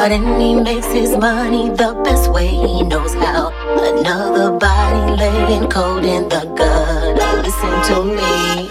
out and he makes his money the best way he knows how. Another body laying cold in the gutter. Listen to me.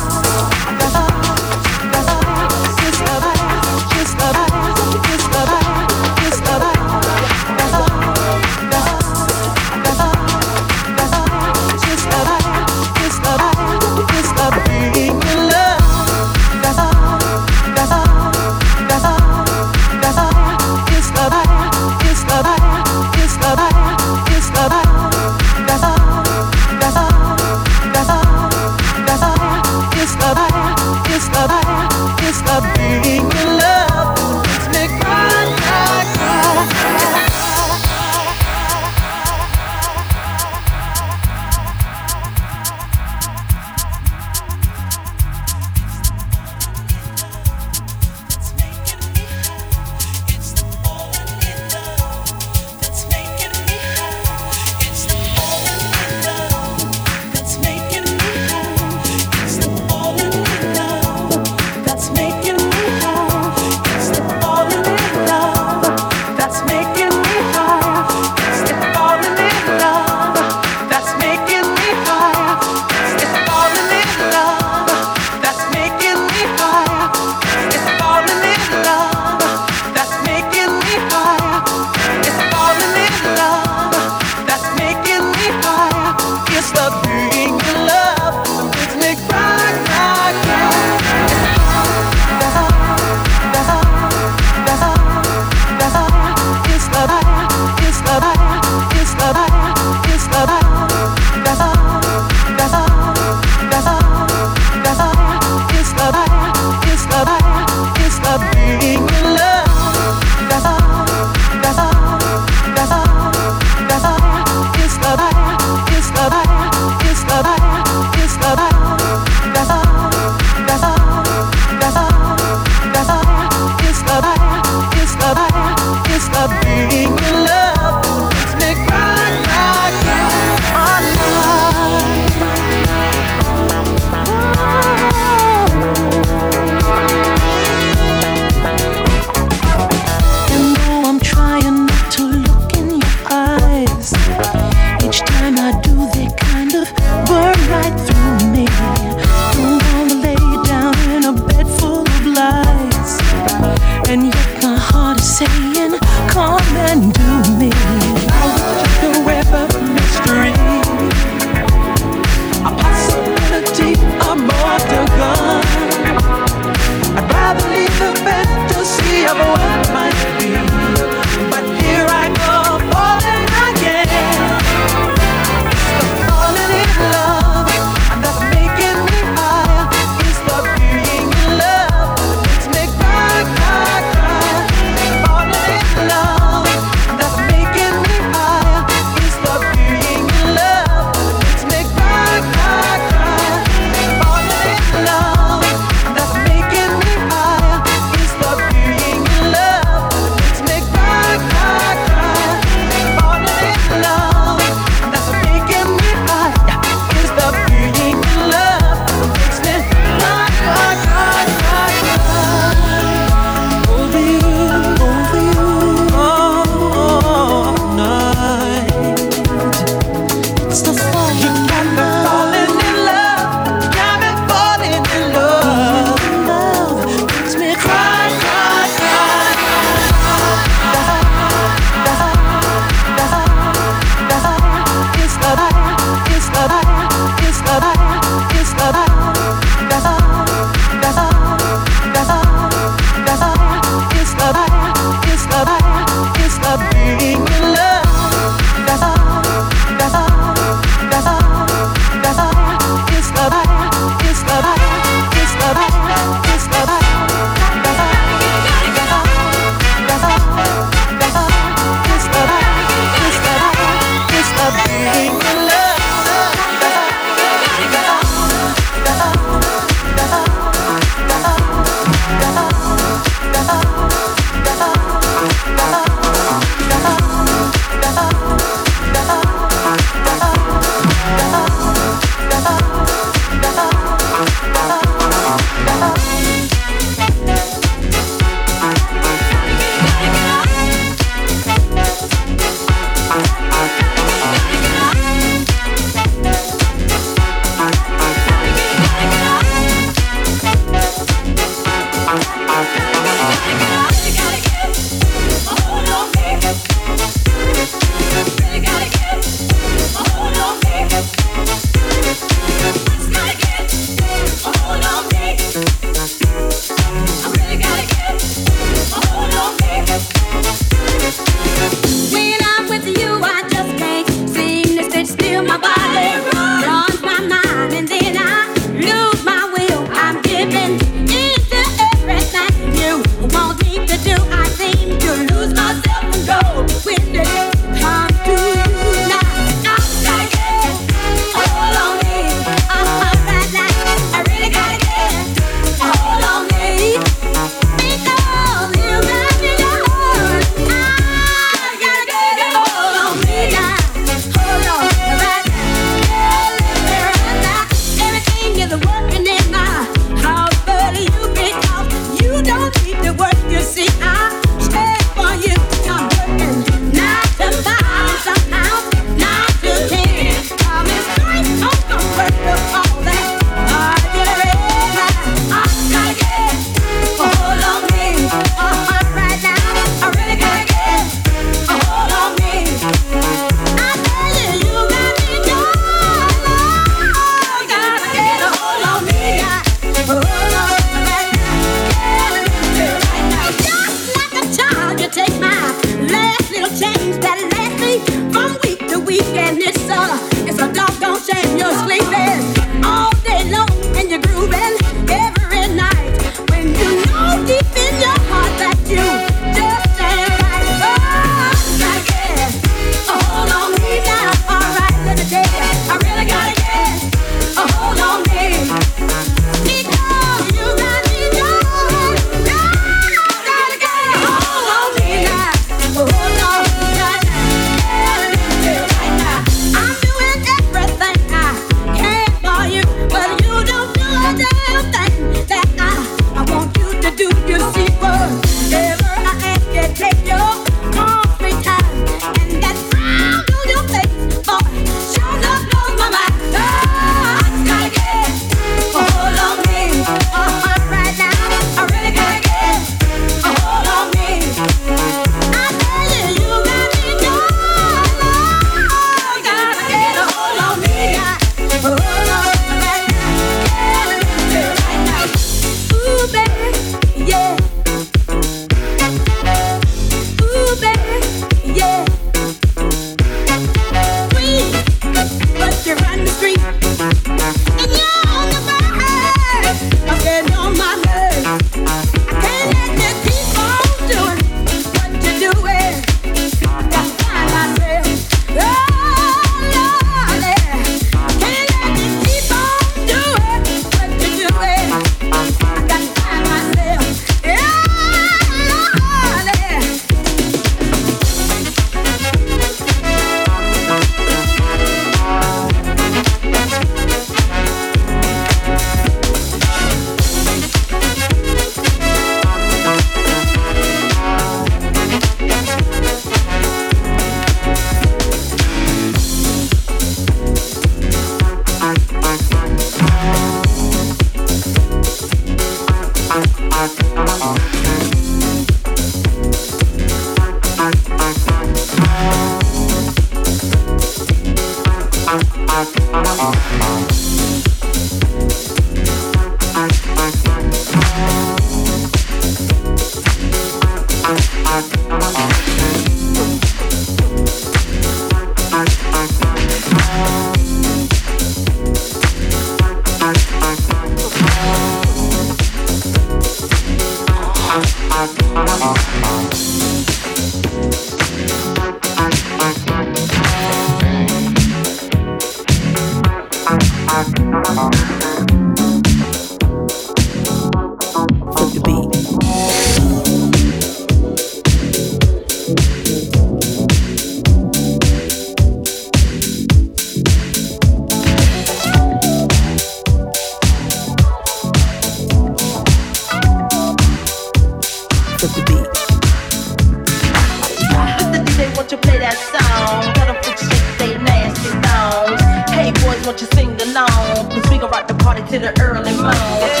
Drinks the early me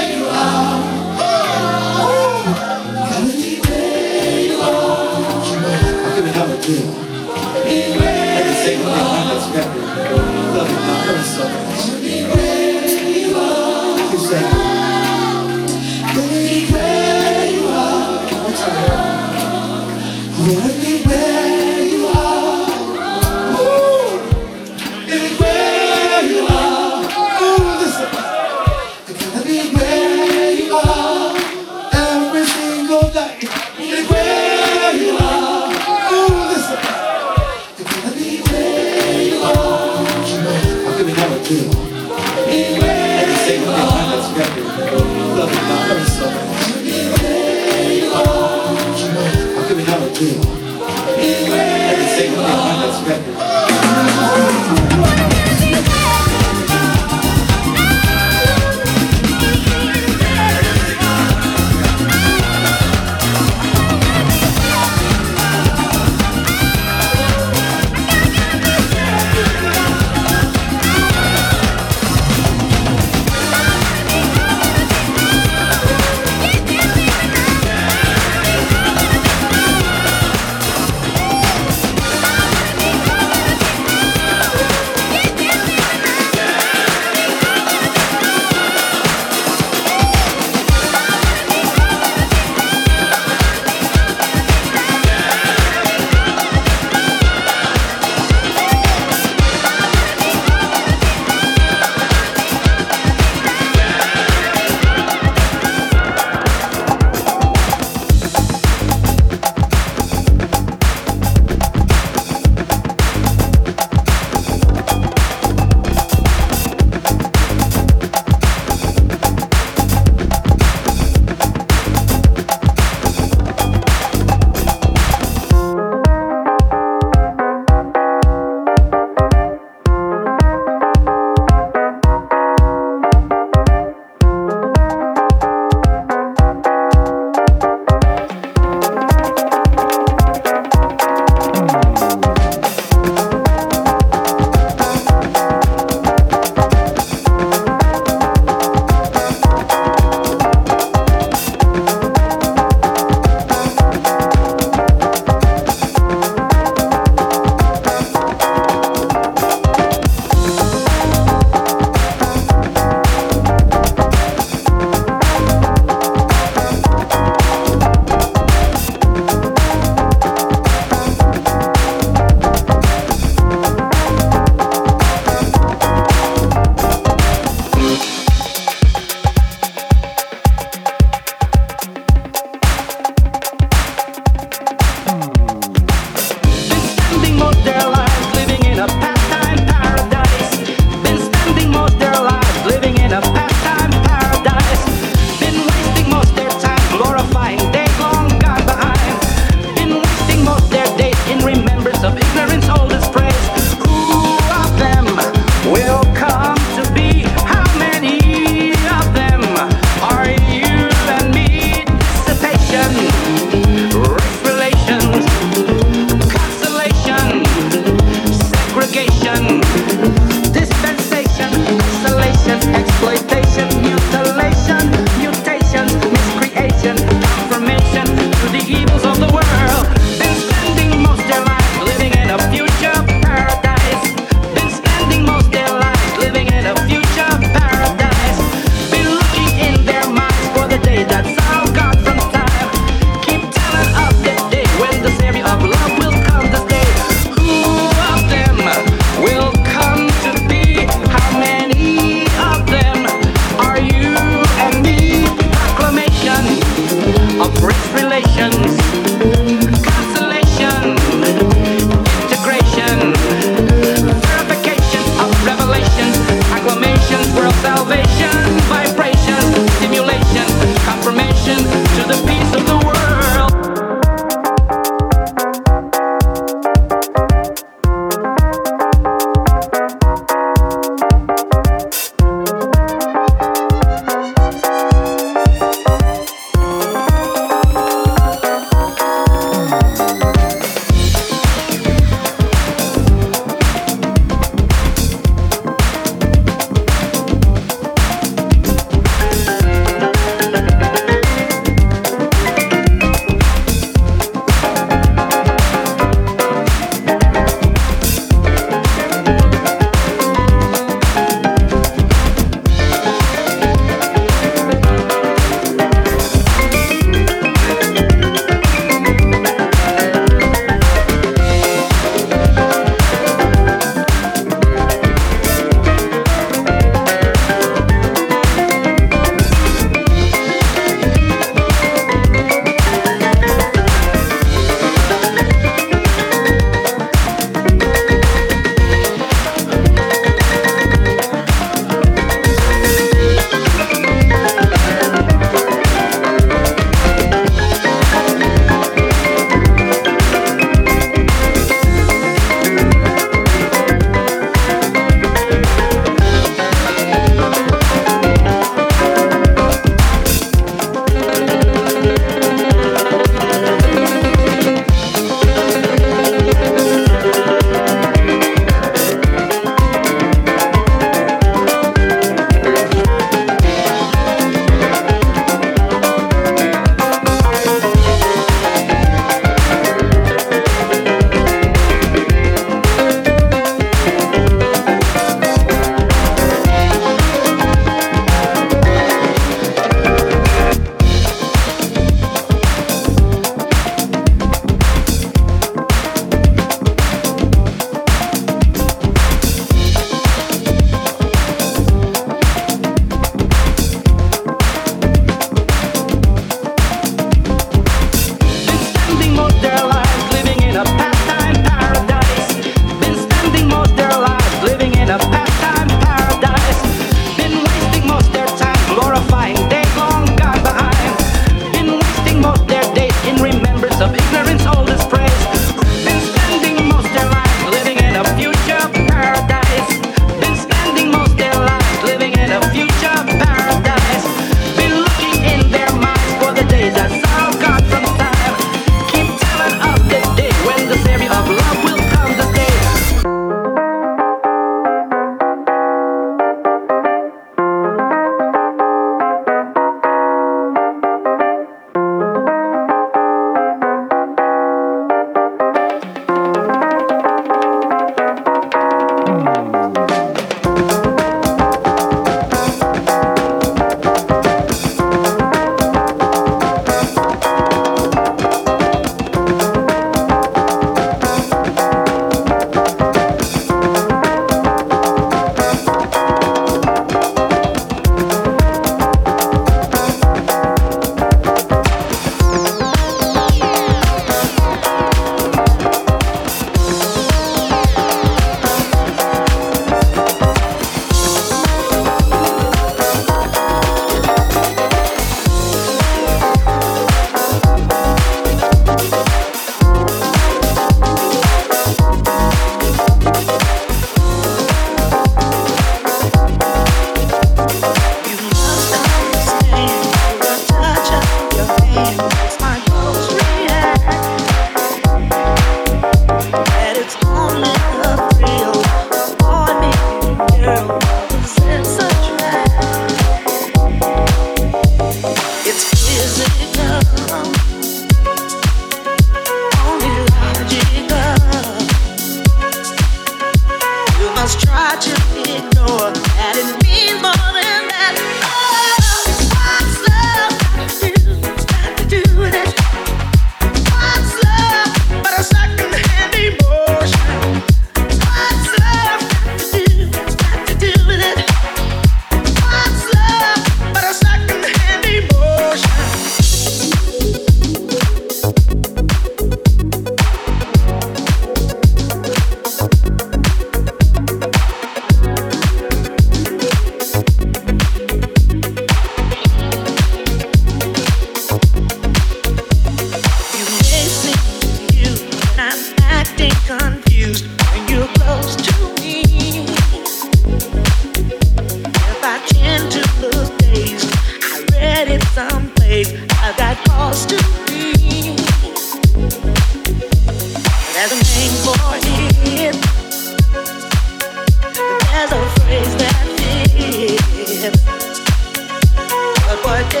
try to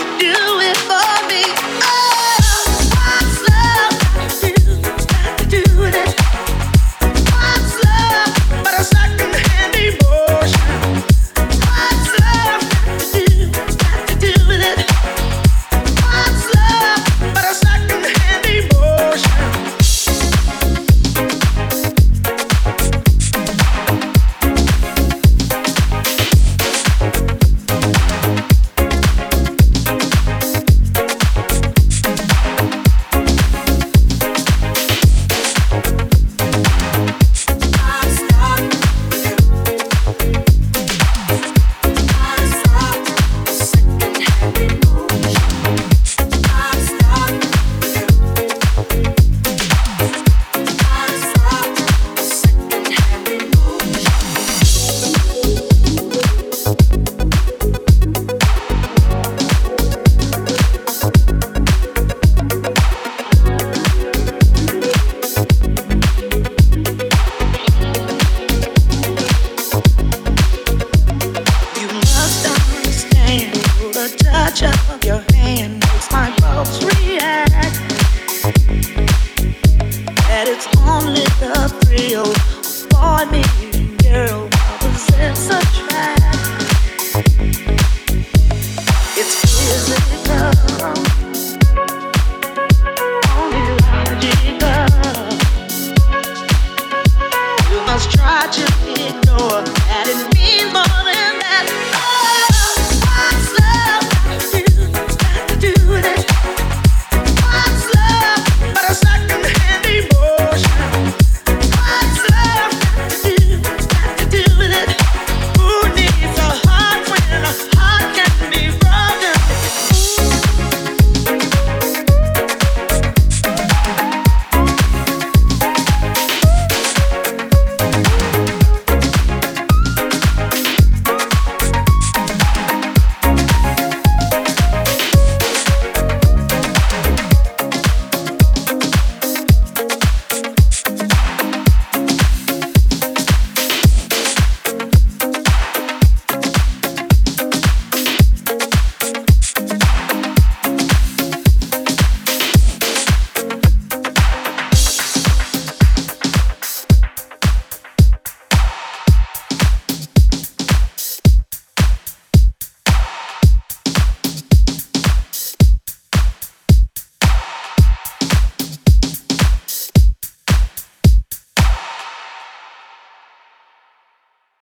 ignore